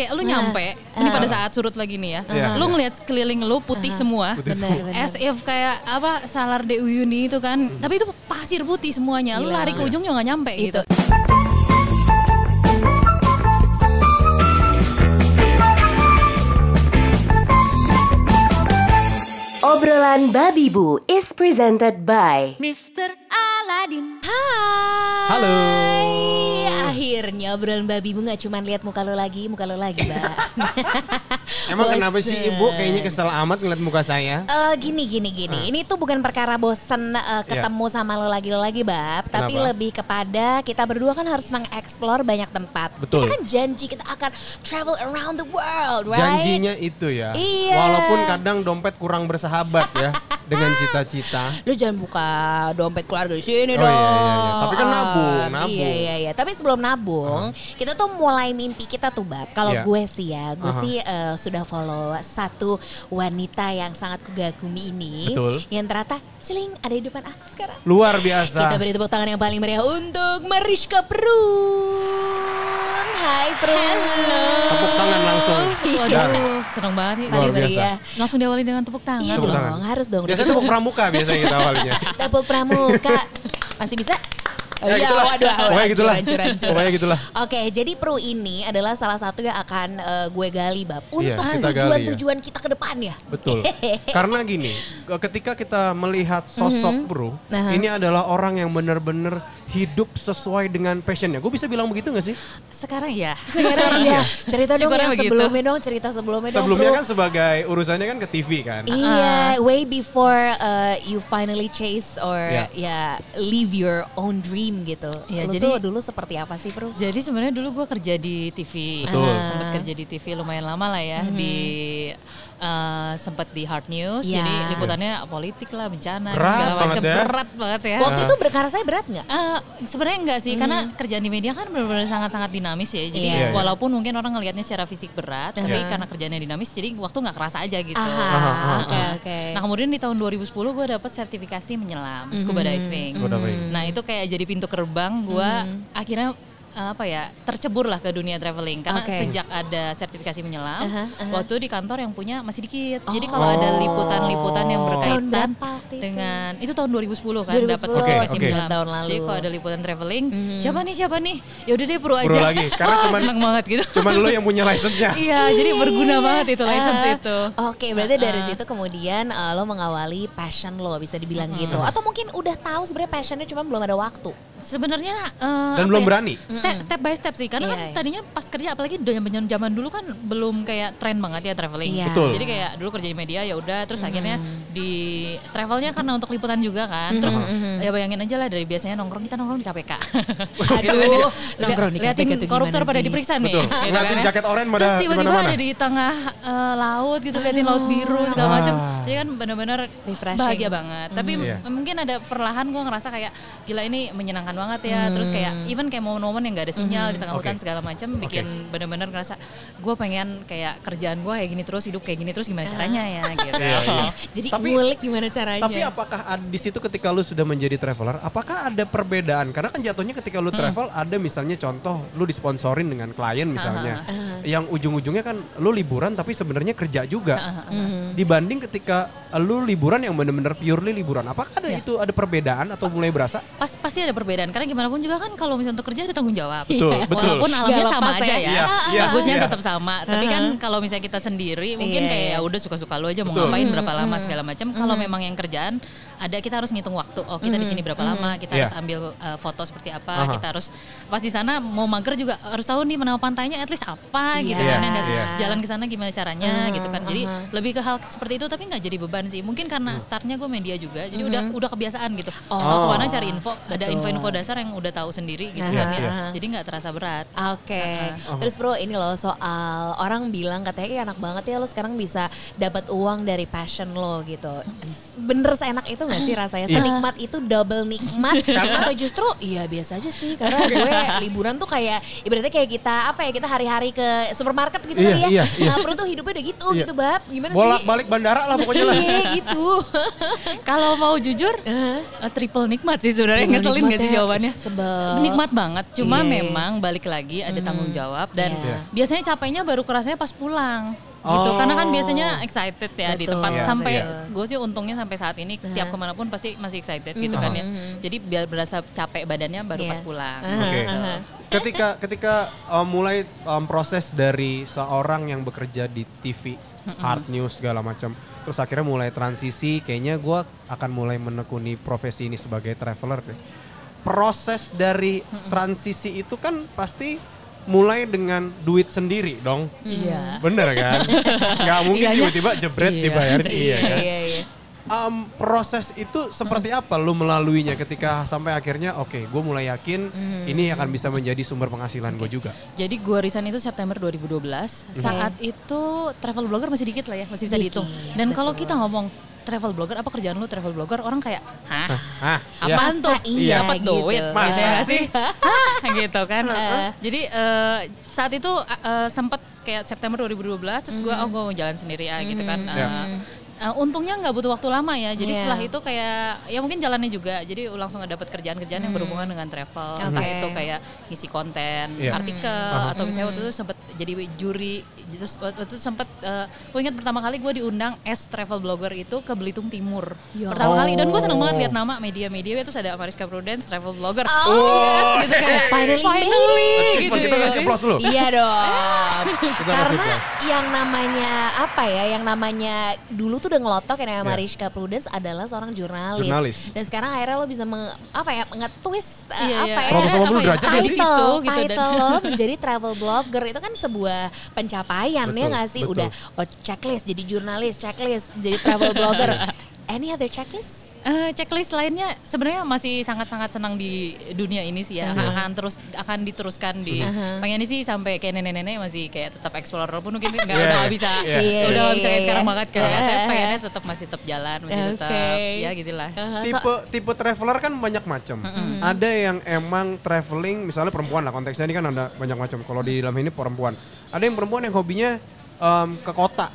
kayak lu nyampe, ini pada saat surut lagi nih ya. Iya, lu iya. ngeliat sekeliling lu putih semua. Putih Benar, semua. benar. As if kayak apa Salar de Uyuni itu kan, tapi itu pasir putih semuanya. Lu Gila. lari ke ujung juga nggak nyampe gitu. Obrolan Babi Bu is presented by Mr. Aladin. Hai. Halo. Akhirnya obrolan babi bu gak cuma lihat muka lo lagi, muka lo lagi, Mbak. Emang kenapa Bosen. sih ibu kayaknya kesel amat ngeliat muka saya? Eh, gini gini gini, ini tuh bukan perkara bosen eh, ketemu sama lo lagi lo lagi bab, tapi Kenapa? lebih kepada kita berdua kan harus mengeksplor banyak tempat. Betul. Kita kan janji kita akan travel around the world, right? Janjinya itu ya. Iya. Walaupun kadang dompet kurang bersahabat ya dengan cita-cita. Lu jangan buka dompet keluarga di sini Oh, dong. iya, iya, iya. Tapi kan nabung, nabung. Iya iya iya. Tapi sebelum nabung, kita tuh mulai mimpi kita tuh bab. Kalau Iya. gue sih ya, gue Aha. sih eh, sudah follow satu wanita yang sangat kugagumi ini. Betul. Yang ternyata celing ada di depan aku sekarang. Luar biasa. Kita beri tepuk tangan yang paling meriah untuk Mariska Prun. Hai Prun. Tepuk tangan langsung. Waduh, seneng banget nih. Luar Paling biasa. meriah. Langsung diawali dengan tepuk tangan. Iya Tepuk dong, tangan. harus dong. Biasanya tepuk pramuka biasanya kita awalnya. Tepuk pramuka. Masih bisa? Oh Ya, iya, gitulah. waduh, waduh, Pokoknya hancur, gitulah. hancur, hancur. Pokoknya gitulah. Oke, jadi Pro ini adalah salah satu yang akan eh, gue gali bab Iya, untuk kita gali, ya. tujuan-tujuan kita ke depan ya. Betul. Karena gini, ketika kita melihat sosok bro, Aha. ini adalah orang yang benar-benar hidup sesuai dengan passionnya. Gue bisa bilang begitu gak sih? Sekarang ya. Sekarang iya, cerita dong yang begitu. sebelumnya dong, cerita sebelumnya, Sebelumnya dong. kan sebagai urusannya kan ke TV kan. Iya, way before uh, you finally chase or Iya. ya live your own dream gitu. Lu jadi- tuh dulu seperti apa sih, Bro? Jadi sebenarnya dulu gue kerja di TV, Betul. sempat kerja di TV lumayan lama lah ya di eh, sempat di Hard News, Iya. jadi liputannya politik lah, bencana Berat segala banget macam ya. berat banget ya. Waktu itu berkarya saya berat nggak? Eh, sebenarnya enggak sih, karena kerjaan di media kan benar-benar sangat-sangat dinamis ya. Jadi Iya. Iya, walaupun mungkin orang ngelihatnya secara fisik berat, tapi Iya. karena kerjaannya dinamis, jadi waktu nggak kerasa aja gitu. Aha, Aha, oke oke. Nah kemudian di tahun 2010 gue dapet sertifikasi menyelam scuba diving. Scuba diving. Nah itu kayak jadi pintu gerbang gue akhirnya uh, apa ya tercebur lah ke dunia traveling karena Oke. sejak ada sertifikasi menyelam Aha, aha. waktu di kantor yang punya masih dikit. Jadi kalau ada Oh. liputan-liputan yang Tahun berkaitan itu? dengan itu tahun 2010 kan 2010, dapat sertifikasi oke. menyelam. Tahun lalu. Jadi kalau ada liputan traveling, siapa nih siapa nih? Ya udah deh pro aja. Pro lagi, karena Wah, cuman- seneng banget gitu. Cuman lo yang punya license-nya. Iya, jadi berguna banget itu license Ah, itu. Oke, berarti dari situ kemudian uh, lo mengawali passion lo bisa dibilang gitu. Atau mungkin udah tahu sebenarnya passionnya cuma belum ada waktu. Sebenarnya eh, Dan belum ya, berani. Step, step by step sih, karena Iya, kan iya. tadinya pas kerja apalagi zaman zaman dulu kan belum kayak tren banget ya traveling. Iya. Betul. Jadi kayak dulu kerja di media ya udah, terus akhirnya di travelnya karena untuk liputan juga kan. Terus ya bayangin aja lah dari biasanya nongkrong kita nongkrong di KPK. Aduh, nongkrong di Liatin KPK tuh koruptor pada diperiksa nih. Betul. gitu kan ya. jaket oranye pada Terus tiba-tiba ada di tengah eh, laut gitu, liatin laut biru segala Ah. macam. Jadi kan benar-benar Refreshing. bahagia banget. Tapi Iya. m- mungkin ada perlahan gue ngerasa kayak gila ini menyenangkan banget ya. Terus kayak even kayak momen-momen yang gak ada sinyal di tengah Oke. hutan segala macam bikin bener-bener ngerasa gue pengen kayak kerjaan gue kayak gini terus hidup kayak gini terus gimana caranya ya gitu. Iya, iya. Jadi Tapi- ngulik gimana caranya? Tapi apakah di situ ketika lu sudah menjadi traveler, apakah ada perbedaan? Karena kan jatuhnya ketika lu travel ada misalnya contoh lu disponsorin dengan klien misalnya. Yang ujung-ujungnya kan lu liburan tapi sebenarnya kerja juga. Dibanding ketika lu liburan yang benar-benar purely liburan. Apakah ada itu ada perbedaan atau mulai berasa? Pas pasti ada perbedaan karena gimana pun juga kan kalau misalnya untuk kerja ada tanggung jawab. Betul, betul. Walaupun alamnya sama lepas aja ya. ya. Iya, iya, Bagusnya iya. tetap sama. Tapi kan kalau misalnya kita sendiri mungkin Iya, kayak iya. ya udah suka-suka lu aja mau Betul. ngapain berapa lama segala macam. Kalau memang yang kerjaan ada kita harus ngitung waktu. Oh, kita di sini berapa lama? Kita Iya. harus ambil uh, foto seperti apa? Aha. Kita harus pas di sana mau mager juga harus tahu nih menama pantainya at least apa gitu Iya, kan. Ya iya. Jalan ke sana gimana caranya gitu kan. Jadi lebih ke hal seperti itu tapi nggak jadi beban sih. Mungkin karena startnya gue media juga. Jadi udah udah kebiasaan gitu. Oh, ke mana cari info, ada Betul. Info-info dasar yang udah tahu sendiri gitu kan ya. aha. Jadi nggak terasa berat. Oke, terus bro ini loh soal orang bilang katanya "Ih, enak banget ya lo sekarang bisa dapat uang dari passion lo gitu. Bener seenak itu gak sih rasanya? Iya. Senikmat itu double nikmat atau justru iya biasa aja sih karena gue liburan tuh kayak ibaratnya kayak kita apa ya kita hari-hari ke supermarket gitu Iya, kali ya. iya, iya. Nah, perlu tuh hidupnya udah gitu Iya. gitu bab. Gimana Bolak sih? balik bandara lah pokoknya lah. Iya gitu. Kalau mau jujur, uh, triple nikmat sih sebenarnya ngeselin gak sih ya. Jawabannya. Sebel. Nikmat banget, cuma iya. memang balik lagi ada tanggung jawab dan Iya. biasanya capeknya baru kerasanya pas pulang. Oh. Gitu, karena kan biasanya excited ya di Betul. tempat Iya, sampai iya. gue sih untungnya sampai saat ini tiap ke mana pun pasti masih excited gitu kan ya. Jadi biar berasa capek badannya baru Iya. pas pulang. Oke. Ketika ketika um, mulai um, proses dari seorang yang bekerja di TV, hard news segala macam, terus akhirnya mulai transisi, kayaknya gue akan mulai menekuni profesi ini sebagai traveler deh. Proses dari transisi itu kan pasti mulai dengan duit sendiri dong. Iya. Bener kan? Gak mungkin Iyanya. tiba-tiba jebret Iya. dibayar. Iya kan? Iya, iya. Um, proses itu seperti apa lu melaluinya ketika sampai akhirnya oke gue mulai yakin ini akan bisa menjadi sumber penghasilan gue juga. Jadi gue resign itu September 2012. Saat itu travel blogger masih dikit lah ya, masih bisa dihitung. Dan kalau kita ngomong travel blogger, apa kerjaan lu travel blogger? Orang kayak, hah? Hah? Apaan Masa tuh? iya Dapat gitu? duit, Masa gitu ya sih? Gitu kan. Jadi eh, saat itu eh, sempat kayak September 2012, terus gue oh gue mau jalan sendiri ya gitu kan. Eh, Ya. Eh, untungnya nggak butuh waktu lama ya. Jadi Iya. setelah itu kayak ya mungkin jalannya juga. Jadi langsung dapat kerjaan-kerjaan yang berhubungan dengan travel. Entah Oke. itu kayak ngisi konten, Iya. artikel atau misalnya waktu itu sempat jadi juri. Terus waktu itu sempat gue ingat pertama kali gue diundang as travel blogger itu ke Belitung Timur. Ya. Pertama kali dan gue seneng banget Oh. lihat nama media-media terus ada Mariska Prudence travel blogger. Oh, yes gitu kayak Finally finally gitu. kita ya. kasih plus dulu. Iya dong. Karena yang namanya apa ya, yang namanya dulu tuh udah ngelotok namanya Iya. Mariska Prudence adalah seorang jurnalis. Jurnalis. Dan sekarang akhirnya lo bisa meng, apa ya, nge-twist uh, Iya, apa iya. ya? 180 Apa ya, derajat ya sih? situ title, gitu dan- title lo menjadi travel blogger itu kan sebuah pencapaian ya Betul, nggak sih betul. udah oh checklist jadi jurnalis checklist jadi travel blogger any other checklist Eh, checklist lainnya sebenarnya masih sangat-sangat senang di dunia ini sih ya akan terus akan diteruskan di pengen sih sampai kayak nenek-nenek masih kayak tetap explore walaupun mungkin nggak Iya, udah bisa iya. Iya, udah nggak bisa kayak sekarang iya. banget kan tapi pengennya tetap masih tetap jalan masih tetap Oke. ya gitulah Tipe tipe traveler kan banyak macam. Ada yang emang traveling misalnya perempuan lah konteksnya ini kan ada banyak macam. Kalau di dalam ini perempuan. Ada yang perempuan yang hobinya em, ke kota.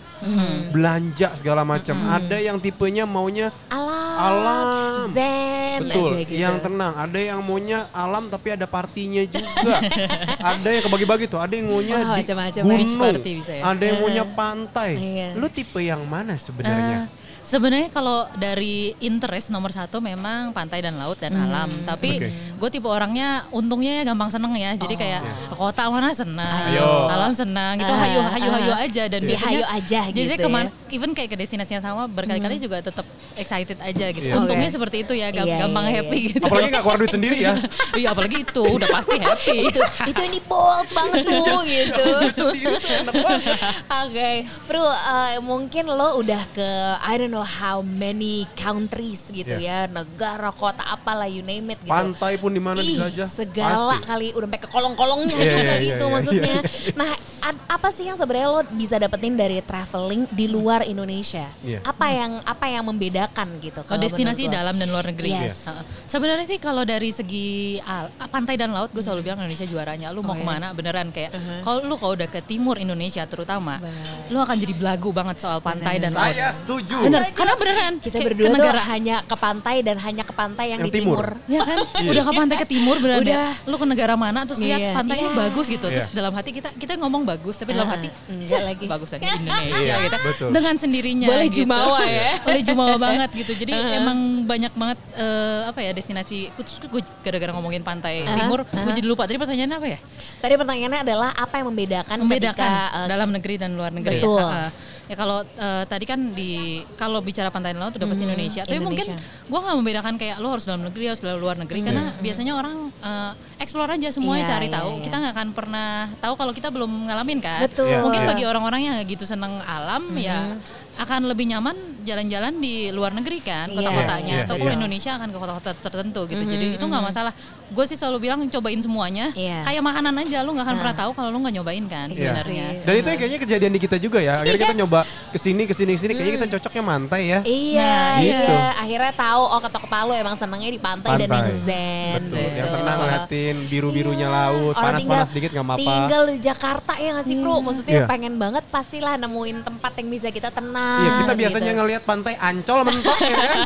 Belanja segala macam. Ada yang tipenya maunya alam, Alam. zen Betul, aja gitu yang tenang. Ada yang maunya alam tapi ada partinya juga. ada yang kebagi-bagi tuh. Ada yang maunya Wah, di gunung. Party bisa ya. Ada yang maunya pantai. Iya. Lu tipe yang mana sebenarnya? Eh, Sebenarnya kalau dari interest nomor satu memang pantai dan laut dan alam. Tapi Oke. gue tipe orangnya untungnya ya gampang seneng ya. Jadi kayak ke kota mana senang, Ayo. alam senang. Gitu Ah, hayu hayu hayu ah. aja dan Si biasanya hayu aja gitu keman- ya. even kayak ke destinasi yang sama berkali-kali juga tetap excited aja gitu. Iya. Untungnya Oke. seperti itu ya, gam- Iya, gampang iya, happy iya. gitu. Apalagi gak keluar duit sendiri ya. Iya apalagi itu udah pasti happy. itu itu ini bold banget tuh gitu enak banget. Oke, Bro, eh, mungkin lo udah ke I don't know how many countries gitu Iya. ya, negara, kota apalah you name it gitu. Pantai pun di mana aja. segala Pasti. kali udah sampai ke kolong-kolongnya Iya, juga iya, gitu iya, maksudnya. iya. Nah, ad- apa sih yang sebenarnya lo bisa dapetin dari traveling di luar Indonesia? Iya. Apa yang apa yang membedakan gitu? Kalau kalau destinasi lo? dalam dan luar negeri. Yes. Heeh. Sebenarnya sih kalau dari segi al- pantai dan laut gue selalu bilang Indonesia juaranya. Lu mau Oh, iya. ke mana beneran kayak kalau lu kalau udah ke timur Indonesia terutama, Bener. lu akan jadi belagu banget soal pantai dan laut. Saya setuju. Bener, karena beneran Kita berdua ke tuh negara hanya ke pantai dan hanya ke pantai yang, Yang di timur. timur. Ya kan, udah ke pantai ke timur beneran Udah. ya. Lu ke negara mana terus lihat Iya. pantainya Iya. bagus gitu. Terus Iya. dalam hati kita kita ngomong bagus tapi dalam Ah, hati enggak "Cah, lagi." bagusannya Indonesia Iya, gitu. betul. Dengan sendirinya Boleh gitu. jumawa ya. Boleh jumawa banget gitu. Jadi emang banyak banget eh, apa ya destinasi terus gue gara-gara ngomongin pantai timur, gue jadi lupa. Tadi pertanyaannya apa ya? Tadi pertanyaannya adalah apa yang membedakan, Membedakan ketika eh, dalam negeri dan luar negeri. Betul. Ya, ya kalau eh, tadi kan di kalau bicara pantai dan laut udah pasti Indonesia. Tapi mungkin Hmm, gue nggak membedakan kayak lo harus dalam negeri harus dalam luar negeri karena biasanya orang eh, explore aja semuanya Iya, cari iya, tahu. iya. Kita nggak akan pernah tahu kalau kita belum ngalamin kan. Betul. Iya, Mungkin iya. bagi orang-orang yang nggak gitu seneng alam ya akan lebih nyaman jalan-jalan di luar negeri kan Iya, kota-kotanya iya, atau iya. kalau Indonesia akan ke kota-kota tertentu gitu jadi itu nggak masalah gue sih selalu bilang cobain semuanya Iya. kayak makanan aja lu nggak akan pernah tahu kalau lu nggak nyobain kan Iya. sebenarnya Dan itu kayaknya kejadian di kita juga ya. Akhirnya kita nyoba ke sini ke sini ke sini kayaknya kita cocoknya mantai ya. Iya, Nah, iya. gitu. Akhirnya tahu oh ketok Palu emang senangnya di pantai, dan yang zen. Betul. gitu. Yang tenang ngeliatin biru-birunya Iya. laut, Orang panas-panas tinggal- dikit nggak apa-apa. Tinggal di Jakarta ya nggak sih bro? Maksudnya Iya. pengen banget pastilah nemuin tempat yang bisa kita tenang Iya, kita biasanya gitu. ngelihat pantai Ancol mentok ya kan.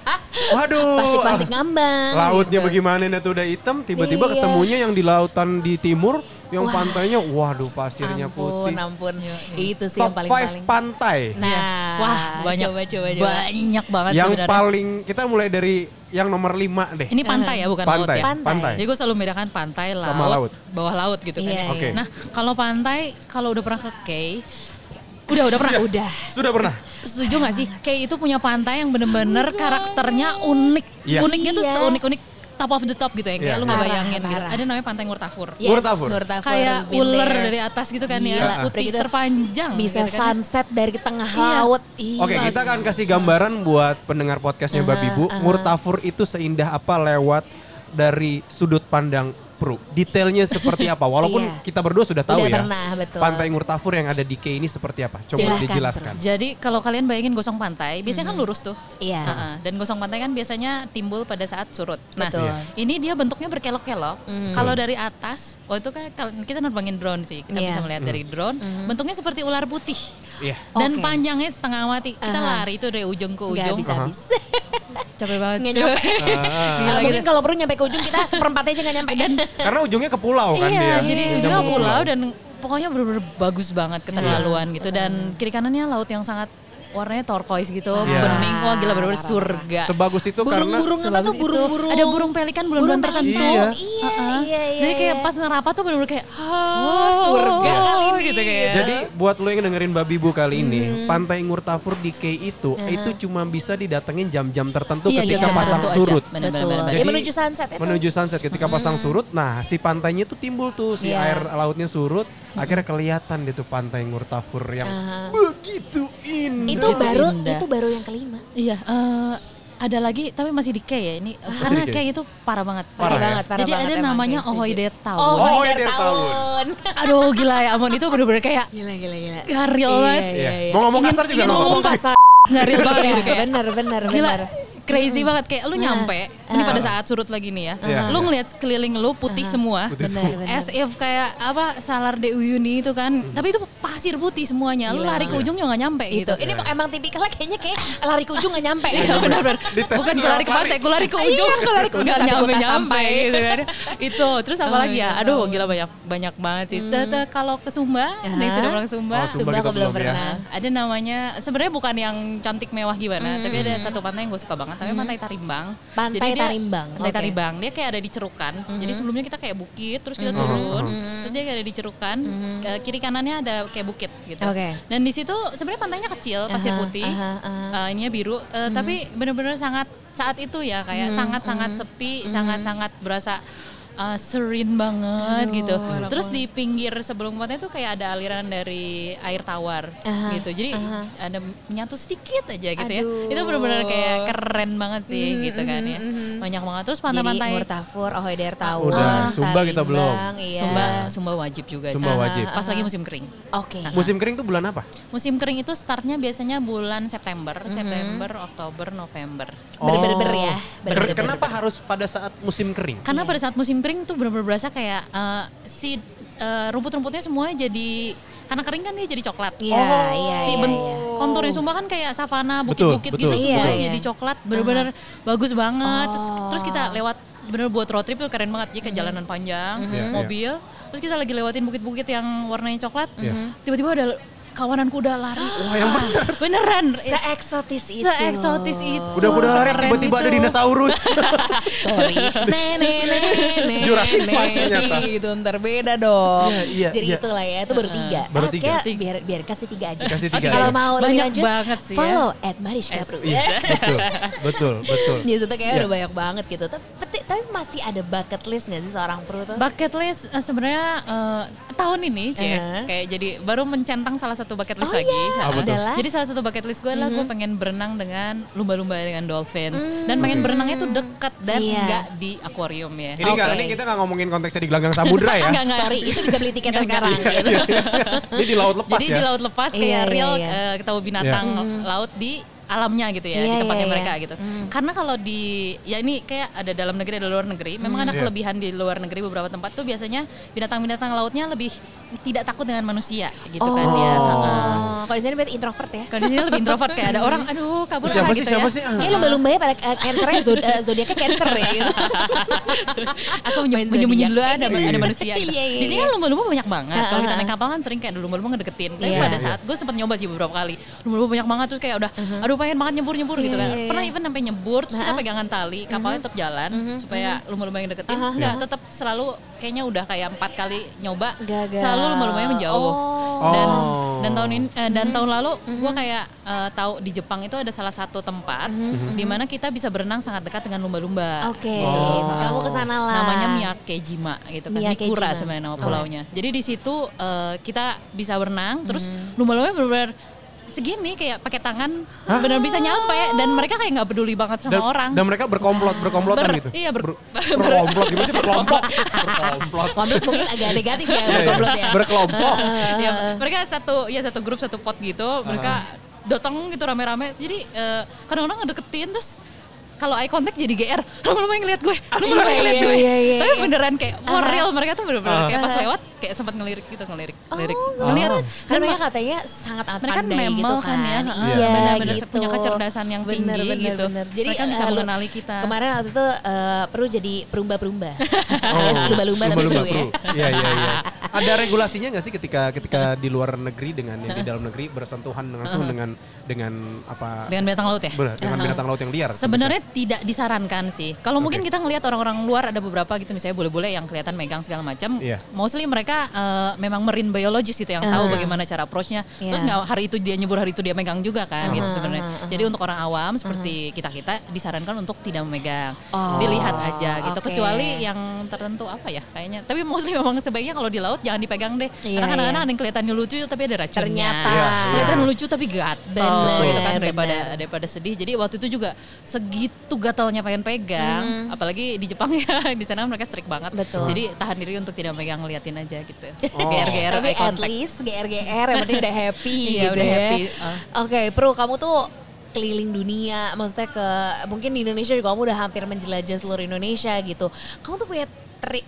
Waduh. Plastik-plastik ngambang. Lautnya gitu. bagaimana nih tuh udah hitam, tiba-tiba Iya. ketemunya yang di lautan di timur, yang Wah. pantainya waduh pasirnya ampun, putih. ampun. Itu sih Top yang paling 5 paling. pantai. Nah, Wah, banyak coba coba coba. banyak banget yang sebenarnya. paling kita mulai dari yang nomor 5 deh. Ini pantai ya, bukan pantai, laut ya. Pantai. pantai. Jadi gue selalu membedakan pantai, laut, Sama laut. bawah laut gitu kan. Iya, ya. Oke. Nah, kalau pantai, kalau udah pernah ke Kay, udah udah pernah. Udah. Sudah pernah? Setuju gak sih? Kay itu punya pantai yang bener-bener karakternya unik. Iya. Uniknya tuh Iya. seunik-unik top of the top gitu ya. Kayak Iya. lu gak Parah, bayangin gitu. parah. Ada namanya Pantai Ngurtafur. Yes, Ngurtafur. Ngurtafur, Kayak ular dari atas gitu kan Gila. ya. Udah Putih gitu terpanjang. Bisa gitu kan. sunset dari tengah Iya. laut. Iya. Oke, kita akan kasih gambaran buat pendengar podcastnya Babi Bu. Ngurtafur itu seindah apa lewat dari sudut pandang Pru. Detailnya seperti apa? Walaupun Iya. kita berdua sudah tahu Udah ya. pernah, betul. Pantai Ngurtafur yang ada di K ini seperti apa? Coba Silahkan, dijelaskan. Jadi kalau kalian bayangin gosong pantai, biasanya kan lurus tuh. Iya. Heeh, Dan gosong pantai kan biasanya timbul pada saat surut. Nah, Betul. Iya. ini dia bentuknya berkelok-kelok. Kalau dari atas, oh itu kan kita nerbangin drone sih. Kita Iya. bisa melihat dari drone, bentuknya seperti ular putih. Iya. Dan Oke. panjangnya setengah mati. Kita Aha. lari itu dari ujung ke ujung. bisa habis. Capek banget. Nggak nyampe. Ah. Nah, mungkin kalau perlu nyampe ke ujung kita seperempat aja nggak nyampe. Karena ujungnya ke pulau kan iya, dia. jadi Ujungnya ujungnya ke pulau dan pokoknya bener-bener bagus banget keterlaluan gitu dan kiri kanannya laut yang sangat warnanya turquoise gitu, Iya. bening. Wah gila bener-bener surga. Sebagus itu karena Burung-burung apa Sebagus tuh itu. burung-burung? Ada burung pelikan bulan-bulan Burung tertentu. Iya, Heeh. iya, iya, Jadi kayak iya. pas ngerapat tuh bener-bener kayak Oh, surga kali ini. gitu kayak. Jadi buat lo yang dengerin Babi Bu kali ini, Mm-hmm. Pantai Ngurtafur di K itu itu cuma bisa didatengin jam-jam tertentu Iya, ketika iya, pasang aja. surut. Bener, bener, Betul. bener, bener. Ya, menuju sunset itu. Menuju sunset ketika pasang surut, nah si pantainya itu timbul tuh si Iya. air lautnya surut, akhirnya kelihatan deh tuh Pantai Ngurtafur yang begitu indah. Itu Itu baru indah. itu baru yang kelima. Iya, eh, ada lagi tapi masih di K ya ini karena di K. K itu parah banget. Parah ya? banget, parah Jadi banget ada namanya kayak setuju. Ahoy Der Town. Oh, Oh, oh der der tahun. tahun. Aduh gila ya ampun itu bener-bener kayak Gila gila gila. garil Iya, banget. Iya. iya. Mau ngomong kasar juga ngomong kasar. Garil banget gitu kayak. Bener bener Gila, bener. Crazy banget kayak lu nyampe ini pada saat surut lagi nih ya. Iya, lu iya. ngelihat sekeliling lu putih semua. Putih Bener semua. bener. As if kayak apa Salar de Uyuni itu kan. Tapi itu pasir putih semuanya. Lu Gila. lari ke ujung juga gak nyampe Itu. gitu. Ini emang tipikalnya kayaknya kayak lari ke ujung gak nyampe. Iya benar-benar. Dites Bukan gue lari ke pantai, gue lari ke ujung. Iya, gua lari ke ujung, nyampe nyampe gitu kan. Itu terus apa Oh, lagi ya? iya. Aduh gila banyak banyak banget sih. Hmm. kalau ke Sumba, nih sudah pulang Sumba. Oh, Sumba Sumba aku belum belum ya. pernah. Ada namanya sebenarnya bukan yang cantik mewah gimana, Hmm. tapi ada satu pantai yang gue suka banget, namanya Pantai Tarimbang. Pantai Jadi dia- Tarimbang, Pantai oke. Tarimbang. Dia kayak ada di cerukan. Jadi sebelumnya kita kayak bukit, terus kita Hmm. turun, terus dia kayak ada di cerukan. Ke kiri kanannya ada kayak bukit gitu. Oke. Dan di situ sebenarnya pantainya kecil, pasir putih. aha, aha. Eh, ininya biru, eh, tapi bener-bener sangat saat itu ya kayak sangat-sangat sepi, sangat-sangat berasa uh, serene banget gitu. Terus di pinggir sebelum pantai tuh kayak ada aliran dari air tawar Aha, gitu. Jadi aha. ada menyatu sedikit aja gitu ya. Aduh. Itu bener-bener kayak keren banget sih Mhm, gitu kan ya. mhm, mhm. Banyak banget. Terus Jadi pantai-pantai Ngurtafur, Ahoy Der Town. Udah, Sumba kita belum. Tarimbang, Iya. Sumba Sumba wajib juga Sumba sih. wajib. Pas lagi musim kering. Oke. Musim kering tuh bulan apa? Musim kering itu startnya biasanya bulan September, Mhm. September, Oktober, November. Ber-ber-ber ya. Ber-ber-ber. Kenapa harus pada saat musim kering? Karena pada saat musim kering tuh benar-benar berasa kayak eh, si eh, rumput-rumputnya semuanya jadi karena kering kan dia jadi coklat. Iya, iya, Si iya, ben- iya. konturnya Sumba kan kayak savana, bukit-bukit gitu semua betul. Iya, jadi iya. coklat, bener-bener bagus banget. Terus, Oh. terus kita lewat bener buat road trip tuh keren banget ya ke jalanan panjang, Iya, mobil. Terus kita lagi lewatin bukit-bukit yang warnanya coklat. Iya. Tiba-tiba ada kawanan kuda lari. Wah, yang bener. Beneran. Se-eksotis itu. Se-eksotis itu. Udah-udah lari sekeren tiba-tiba ada dinosaurus. Sorry. Nenek, nenek, Jurassic Park ternyata. gitu ntar beda dong. Iya, iya, Jadi iya. itulah ya, itu baru tiga. Baru Ah, tiga. kayak biar biar kasih tiga aja. Kasih tiga Kalau aja. mau lebih Banyak lanjut, banget sih ya. follow at Mariska Bro. Iya, betul, betul, betul. Ya kayak Iya. udah banyak banget gitu. Tapi, tapi masih ada bucket list gak sih seorang pro tuh? Bucket list eh, sebenarnya eh, tahun ini Cek, Uh-huh. kayak jadi baru mencentang salah satu bucket list Oh lagi. iya, Apa adalah Jadi salah satu bucket list gue adalah gue pengen berenang dengan lumba-lumba dengan dolphins dan pengen berenangnya tuh deket dan Iya. enggak di akuarium ya. Ini enggak, Oke. ini kita nggak ngomongin konteksnya di gelanggang samudra ya. Enggak, enggak. Sorry, itu bisa beli tiketnya sekarang gitu. Ini di laut lepas Jadi ya. di laut lepas Iya, kayak iya, real iya. eh, ketemu binatang laut di alamnya gitu ya, Iya, di tempatnya iya, mereka iya. gitu. Karena kalau di ya ini kayak ada dalam negeri ada luar negeri, memang ada Iya. kelebihan di luar negeri beberapa tempat tuh biasanya binatang-binatang lautnya lebih tidak takut dengan manusia gitu kan ya. Heeh. Oh, kalau di sini berarti introvert ya. Kalau di sini lebih introvert kayak ada orang, aduh kabur Siapa ah, sih, gitu siapa ya. sih? Ah. Kayak lumba-lumbanya pada uh, cancernya zod- uh, zodiaknya cancer ya gitu. Aku menyembunyi dulu ada, Iya. ada manusia gitu. Iya, iya, Di sini iya. kan lumba-lumba banyak banget. Kalau kita Ah, naik kapal kan sering kayak lumba-lumba ngedeketin. Tapi Iya. pada saat gue sempat nyoba sih beberapa kali. Lumba-lumba banyak banget terus kayak udah aduh pengen banget nyebur-nyebur gitu kan. Iya, iya, Pernah iya. even sampai nyebur terus kita Nah. pegangan tali, kapalnya tetap jalan supaya lumba-lumba yang deketin. Aha. Enggak, tetap selalu kayaknya udah kayak empat kali nyoba Gagal. selalu lumba-lumbanya menjauh. Oh. Dan Oh. dan tahun ini eh, dan tahun lalu gue kayak eh, tahu di Jepang itu ada salah satu tempat di mana kita bisa berenang sangat dekat dengan lumba-lumba. Oke, Oh. kamu ke sana lah. Namanya Miyakejima gitu kan. Miyakejima. Mikura sebenarnya nama pulaunya. Jadi di situ eh, kita bisa berenang terus lumba-lumbanya benar-benar segini kayak pakai tangan benar bisa nyampe dan mereka kayak nggak peduli banget sama dan, orang. dan mereka berkomplot berkomplotan Ber- gitu. iya, ber- berkomplot gimana sih berkelompok? berkomplot. Komplot mungkin agak negatif ya Iya, iya. berkomplot ya. Berkelompok. ya, mereka satu ya satu grup satu pot gitu mereka datang gitu rame-rame jadi eh, kadang-kadang ngedeketin terus kalau eye contact jadi GR lama-lama yang ngeliat gue lama-lama yang ngeliat iya, gue tapi beneran kayak for real mereka tuh bener-bener Ah. kayak pas lewat kayak sempat ngelirik gitu ngelirik ngelirik Oh, ngeliat terus dan karena mereka katanya sangat amat mereka kan pandai gitu memel kan. kan ya, Iya, Iya, benar-benar gitu. punya kecerdasan yang Bener, tinggi bener, gitu. bener. Jadi Mereka bisa eh, mengenali kita. Kemarin waktu itu eh, perlu jadi perumba-perumba. Alias lumba-lumba tapi perlu ya. Iya iya iya. Ada regulasinya nggak sih ketika ketika di luar negeri dengan yang di dalam negeri bersentuhan langsung dengan dengan apa? dengan binatang laut ya Benar, dengan binatang laut yang liar. Sebenarnya tidak disarankan sih. Kalau mungkin kita ngelihat orang-orang luar ada beberapa gitu misalnya bule-bule yang kelihatan megang segala macam. Iya. Mostly mereka eh, memang marine biologist gitu yang tahu bagaimana cara approach-nya. Iya. Terus nggak hari itu dia nyebur hari itu dia megang juga kan gitu Uh-huh, sebenarnya. uh-huh. Jadi untuk orang awam seperti kita-kita disarankan untuk tidak memegang. Oh, Dilihat aja gitu. oke. Kecuali yang tertentu apa ya kayaknya. Tapi mostly memang sebaiknya kalau di laut jangan dipegang deh. Iya, Karena kadang-kadang iya. ada yang kelihatannya lucu tapi ada racunnya. Ternyata. Iya. Kelihatan lucu tapi gatel Bener, gitu kan daripada bener. daripada sedih. Jadi waktu itu juga segitu gatalnya pengen pegang, apalagi di Jepang ya, di sana mereka strict banget. Betul. Jadi tahan diri untuk tidak megang ngeliatin aja gitu. Oh. GR-GR Tapi at least GR-GR yang penting udah happy Iya, gitu udah ya. happy. Ah. Oke, Pro kamu tuh keliling dunia, maksudnya ke mungkin di Indonesia juga kamu udah hampir menjelajah seluruh Indonesia gitu. Kamu tuh punya trik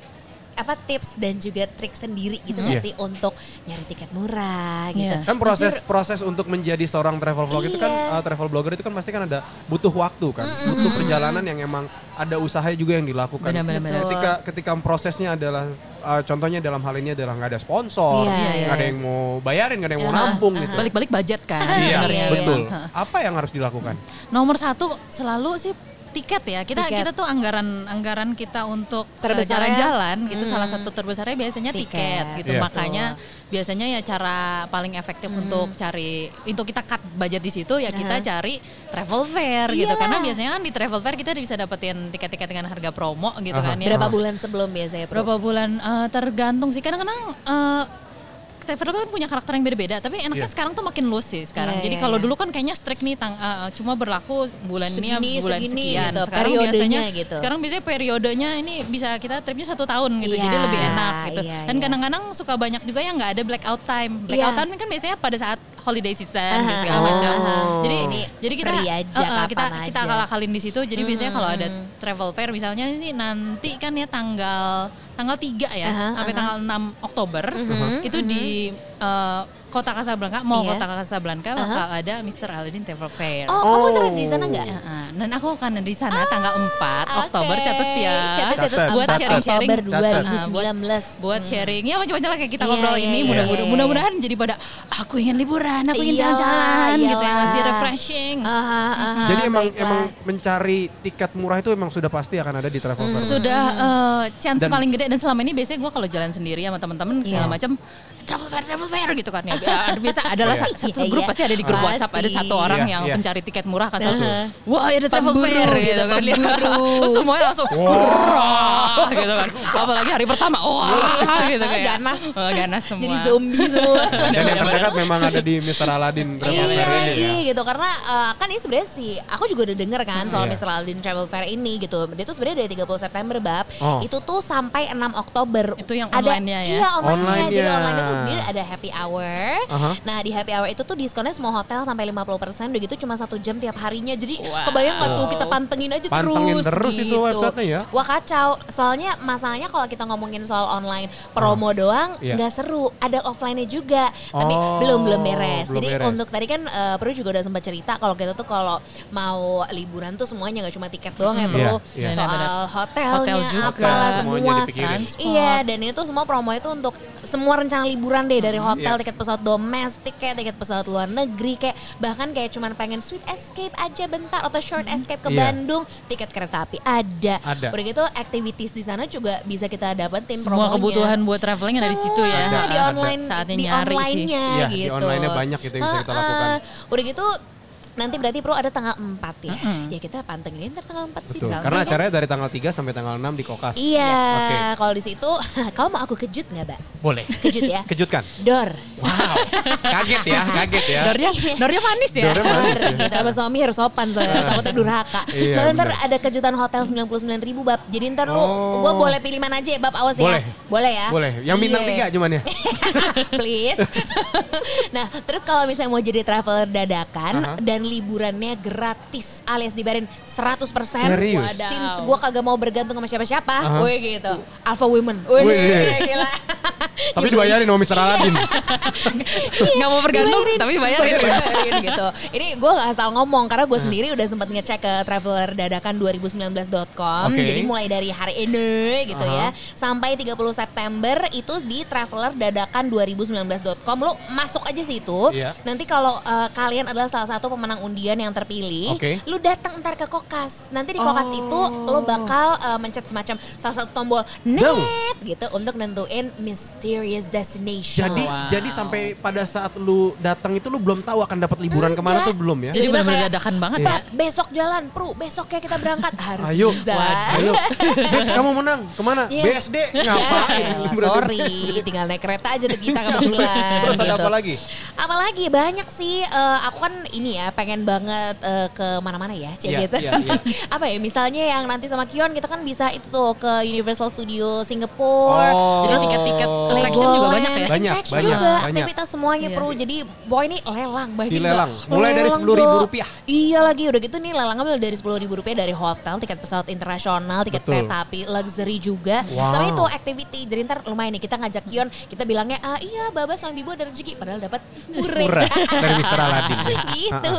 apa tips dan juga trik sendiri gitu nggak Iya. sih untuk nyari tiket murah gitu. Iya. Kan proses proses untuk menjadi seorang travel vlog itu kan Iya. uh, travel blogger itu kan pasti kan ada butuh waktu kan, butuh perjalanan yang emang ada usaha juga yang dilakukan. Benar, benar, benar. Ketika ketika prosesnya adalah uh, contohnya dalam hal ini adalah nggak ada sponsor, Iya, nggak iya, ada iya. yang mau bayarin, nggak ada yang mau Aha, nampung gitu. Balik-balik budget kan Iya, betul. Hah. Apa yang harus dilakukan? Nomor satu selalu sih tiket ya kita Tiket. kita tuh anggaran anggaran kita untuk eh, jalan-jalan gitu salah satu terbesarnya biasanya Tiket. tiket, gitu Iya. makanya biasanya ya cara paling efektif untuk cari untuk kita cut budget di situ ya kita cari travel fair gitu Iyalah. karena biasanya kan di travel fair kita bisa dapetin tiket-tiket dengan harga promo gitu Aha. kan ya Berapa bulan sebelum biasanya Pro? berapa bulan eh, tergantung sih kadang-kadang eh, travel kan punya karakter yang beda-beda tapi enaknya Iya. sekarang tuh makin loose sih sekarang Iya, jadi iya, kalau iya. dulu kan kayaknya strict nih tang, eh, cuma berlaku bulan ini ya Segini, bulan segini sekian gitu, sekarang periodenya biasanya gitu. sekarang biasanya periodenya ini bisa kita tripnya satu tahun gitu Iya, jadi lebih enak gitu iya, dan iya. kadang-kadang suka banyak juga yang nggak ada blackout time blackout Iya. time kan biasanya pada saat holiday season gitu segala macam aha. jadi Ini jadi kita free aja, eh, eh, kita kapan kita aja. akal-akalin di situ jadi biasanya kalau ada travel fair misalnya sih nanti kan ya tanggal tanggal 3 ya Aha, sampai aha. tanggal 6 Oktober itu di eh, kota Casablanca mau Iya. kota Casablanca bakal ada Mr. Aladdin Travel Fair. Oh, kamu ternyata di sana nggak? Ah. dan aku akan di sana tanggal 4 Oktober Oke. catat ya. Catat, catat. Catat. Buat 4 sharing-sharing. Oktober Catat. 2019. Buat sharing ya macam-macam lah kayak kita Iya, ngobrol iya, ini iya, mudah-mudahan iya, iya. mudah-mudahan jadi pada aku ingin liburan, aku ingin jalan-jalan gitu ya, iyalah. ngasih refreshing. Aha, aha, Jadi emang baiklah. emang mencari tiket murah itu emang sudah pasti akan ada di travel fair. sudah eh, chance Dan- paling gede dan selama ini biasanya gue kalau jalan sendiri sama teman-teman segala Iya. macam travel fair travel fair gitu kan ya Ya, biasa adalah Iya. satu Iya, grup iya. pasti ada di grup Pasti. WhatsApp ada satu orang Iya, yang iya. pencari tiket murah kan satu Aha. wah ada travel Pemburu fair gitu, gitu kan pemburu. terus semuanya langsung wah gitu kan apalagi hari pertama wah gitu kayak Ganas. Oh, ganas semua Jadi zombie semua. Dan yang terdekat memang ada di Mr. Aladdin travel Iya fair ini lagi ya. gitu karena uh, kan ini sebenarnya sih aku juga udah denger kan soal Iya. Mr. Aldin Travel Fair ini gitu. Dia tuh sebenarnya dari 30 September bab Oh. itu tuh sampai 6 Oktober. Itu yang Ada- online-nya ya? Iya online-nya. Jadi Online-nya. online itu dia ada happy hour. Aha. Nah di happy hour itu tuh diskonnya semua hotel sampai 50% udah gitu cuma satu jam tiap harinya. Jadi Wow. kebayang nggak tuh kita pantengin aja Pantengin terus terus itu gitu. websitenya ya. Wah kacau. Soalnya masalahnya kalau kita ngomongin soal online promo doang Iya. nggak seru. Ada offline-nya juga. Tapi Oh, belum belum beres. belum Jadi beres. untuk tadi kan eh, Bro juga udah sempat cerita kalau kita tuh kalau mau liburan tuh semuanya nggak cuma tiket doang ya Mm. Bro. Iya, iya. Soal hotelnya Hotel juga. apalah Semuanya semua. Transport. Iya, dan ini tuh semua promo itu untuk semua rencana liburan deh dari hotel, Iya. tiket pesawat domestik kayak tiket pesawat luar negeri kayak bahkan kayak cuman pengen sweet escape aja bentar atau short escape ke Iya. Bandung, tiket kereta api ada. Ada. Udah gitu activities di sana juga bisa kita dapetin Semua promonya. kebutuhan buat traveling ada di situ ya. Semua Ada, di ada. online Saatnya di nyari sih. online-nya Iya, di gitu. online-nya banyak gitu yang bisa kita lakukan. Udah gitu nanti berarti Bro ada tanggal 4 ya. Mm-mm. Ya kita pantengin ntar tanggal 4 sih. Betul. Karena empat kan? acaranya dari tanggal 3 sampai tanggal 6 di Kokas. Iya, Oke. kalau di situ kamu mau aku kejut nggak, Mbak? Boleh. Kejut ya. Kejutkan. Dor. Wow. kaget ya, kaget ya. Dornya, dornya manis ya. Dornya manis ya. gitu sama suami harus sopan soalnya takutnya durhaka. Iya, soalnya ntar ada kejutan hotel 99 ribu bab. Jadi ntar lu, Oh. gue boleh pilih mana aja ya bab awas Boleh. ya. Boleh ya. Boleh. Yang bintang Iya. 3 cuman ya. Please. nah terus kalau misalnya mau jadi traveler dadakan Aha. dan liburannya gratis alias dibayarin 100% Serius? Wadaw. Since gue kagak mau bergantung sama siapa-siapa, Aha. woi gitu. Alpha women. Wih. gila. Tapi dibayarin sama Mr. Aladin. Nggak mau bergantung, Dibayarin. tapi bayarin. Dibayarin gitu. Ini gue gak asal ngomong karena gue sendiri udah sempat ngecek ke traveler dadakan 2019.com. Oke. Jadi mulai dari hari ini gitu Aha. ya sampai 30 September itu di traveler dadakan 2019.com lu masuk aja situ. Iya. Nanti kalau uh, kalian adalah salah satu pemenang undian yang terpilih, Oke. lu datang ntar ke Kokas. Nanti di Kokas itu lo bakal uh, mencet semacam salah satu tombol net gitu untuk nentuin mysterious destination. Jadi Wow. jadi sampai pada saat lu datang itu lu belum tahu akan dapat liburan ke mana Enggak. tuh belum ya? Jadi benar-benar dadakan banget ya. Pak, besok jalan, Pru, besok ya kita berangkat harus Ayo, bisa. ayo. Beb, kamu menang. Ke mana? Iya. BSD. Ngapain? Berarti- sorry, tinggal naik kereta aja tuh kita kebetulan. Terus ada gitu. apa lagi? Apalagi banyak sih. eh, aku kan ini ya pengen banget eh, ke mana-mana ya, cek Iya, gitu. iya, iya. apa ya? Misalnya yang nanti sama Kion kita kan bisa itu tuh ke Universal Studio Singapore. Oh. Jadi tiket-tiket attraction juga banyak ya? Banyak, attraction banyak, juga, banyak. aktivitas semuanya Iya. perlu. Jadi boy ini lelang, bayangin Dilelang. nggak? Mulai dari Lelang, 10.000 Jo. rupiah. Iya lagi, udah gitu nih lelangnya mulai dari 10 ribu rupiah dari hotel, tiket pesawat internasional, tiket Betul. kereta api, luxury juga. Wow. Sama itu activity, jadi ntar lumayan nih kita ngajak Kion, kita bilangnya ah iya Baba sama Bibo ada rezeki, padahal dapat murah. Murah dari Mr. Aladin. gitu.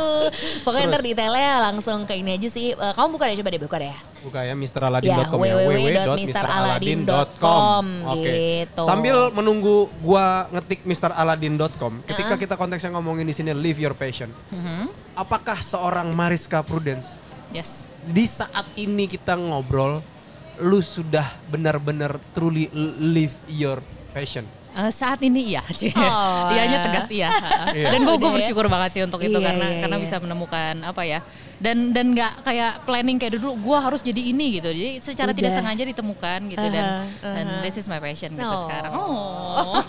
Pokoknya ntar detailnya langsung ke ini aja sih. Eh, kamu buka deh, coba deh buka deh. Buka ya mraladin.com Ya, ya. www.mraladin.com, Oke. gitu. Sambil menunggu gua ngetik mraladin.com, ketika Uh-uh. kita konteksnya ngomongin di sini live your passion. Mhm. Apakah seorang Mariska Prudence Yes. di saat ini kita ngobrol lu sudah benar-benar truly live your passion? Eh, saat ini iya, Ci. Oh. Ianya tegas iya. Iya. Dan gue ya. bersyukur banget sih untuk itu Iya, karena iya, karena iya. bisa menemukan apa ya. Dan dan nggak kayak planning kayak dulu gue harus jadi ini gitu. Jadi secara tidak Udah. sengaja ditemukan gitu dan Uh-huh, dan uh-huh. this is my passion gitu Oh. sekarang. Oh.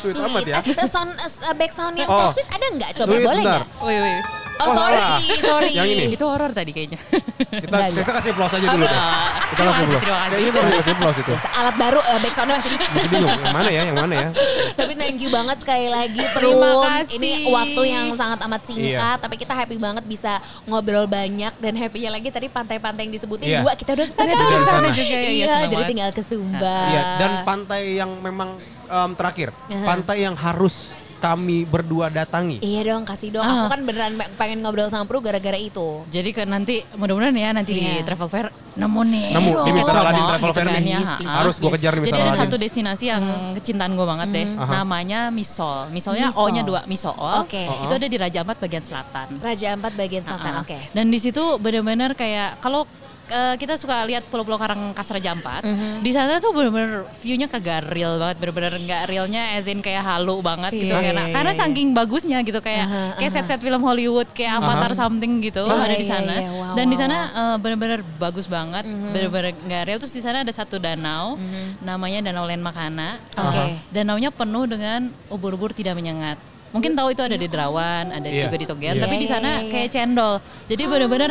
Sweet amat ya. Eh, sound, eh, back sound yang Oh. so sweet ada nggak? Coba Sweet, boleh nggak? Oh, Oh, sorry, salah. sorry. Yang ini. Itu horor tadi kayaknya. Kita, Enggak, kita kasih plus aja dulu deh. Kita kasih plus. terima kasih. Kayaknya baru kasih plus itu. Biasa, alat baru eh, back soundnya masih di Masih bingung, yang mana ya, yang mana ya? Tapi thank you banget sekali lagi kasih. Ini waktu yang sangat amat Iya. singkat Tapi kita happy banget bisa ngobrol banyak Dan happynya lagi tadi pantai-pantai yang disebutin Iya. Dua kita udah ke sana Ternyata udah ke sana juga ya, iya, Iya jadi banget. tinggal ke Sumba Iya, dan pantai yang memang em, terakhir, pantai yang harus kami berdua datangi. Iya dong kasih dong Ah. Aku kan beneran pengen ngobrol sama Pru gara-gara itu Jadi kan nanti mudah-mudahan ya nanti Iya. di travel fair nemu nih. Nemu di Kita Mr. Aladin Travel gitu Fair kan nih. ya. Harus gue kejar nih Mr. Jadi ada satu destinasi yang kecintaan gue banget deh. Aha. Namanya Misol. Misolnya Misol. O-nya dua, Misol. Oke. Itu ada di Raja Ampat bagian selatan. Raja Ampat bagian selatan. Oke Dan di situ benar-benar kayak kalau eh, kita suka lihat pulau-pulau karang Kas Raja Ampat, Mhm. di sana tuh benar-benar view-nya kagak real banget, benar-benar nggak realnya as in kayak halu banget gitu Iya, karena iya, karena iya. saking bagusnya gitu kayak Aha, kayak aha. set-set film Hollywood kayak Avatar something gitu Iya, ada di iya, sana. iya. Wow, Dan di wow, sana eh, benar-benar bagus banget, Mhm. benar-benar nggak real. Terus di sana ada satu danau, namanya Danau Len Makana. Oke. Eh, Danaunya penuh dengan ubur-ubur tidak menyengat. Mungkin tahu itu ada di Derawan, ada Iya, juga di Togean, iya. tapi di Iya, sana iya, iya. kayak cendol. Jadi benar-benar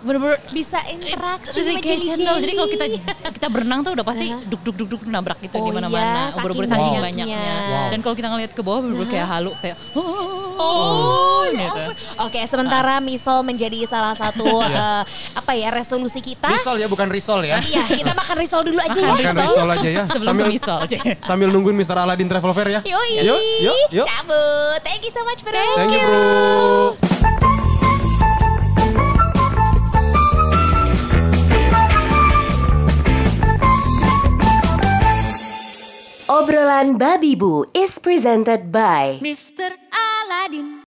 bener-bener Bisa interaksi Jadi sama kayak channel. Jadi kalau kita kita berenang tuh udah pasti duk duk duk duk nabrak gitu Oh di mana-mana. iya, saking saking banyaknya. banyaknya. Wow. Dan kalau kita ngeliat ke bawah bener-bener kayak halu kayak Oh, ya gitu. Oke, sementara misol menjadi salah satu eh, apa ya resolusi kita. Risol ya bukan risol ya. Iya, kita makan risol dulu aja Makan ya. Makan risol aja ya. Sebelum Sambil ke misal aja. sambil nungguin Mr. Aladin Travel Fair ya. Yoi. Yuk, yuk, yuk. Cabut. Thank you so much, bro. Thank you bro. Obrolan Babi Bu is presented by Mr. Aladin.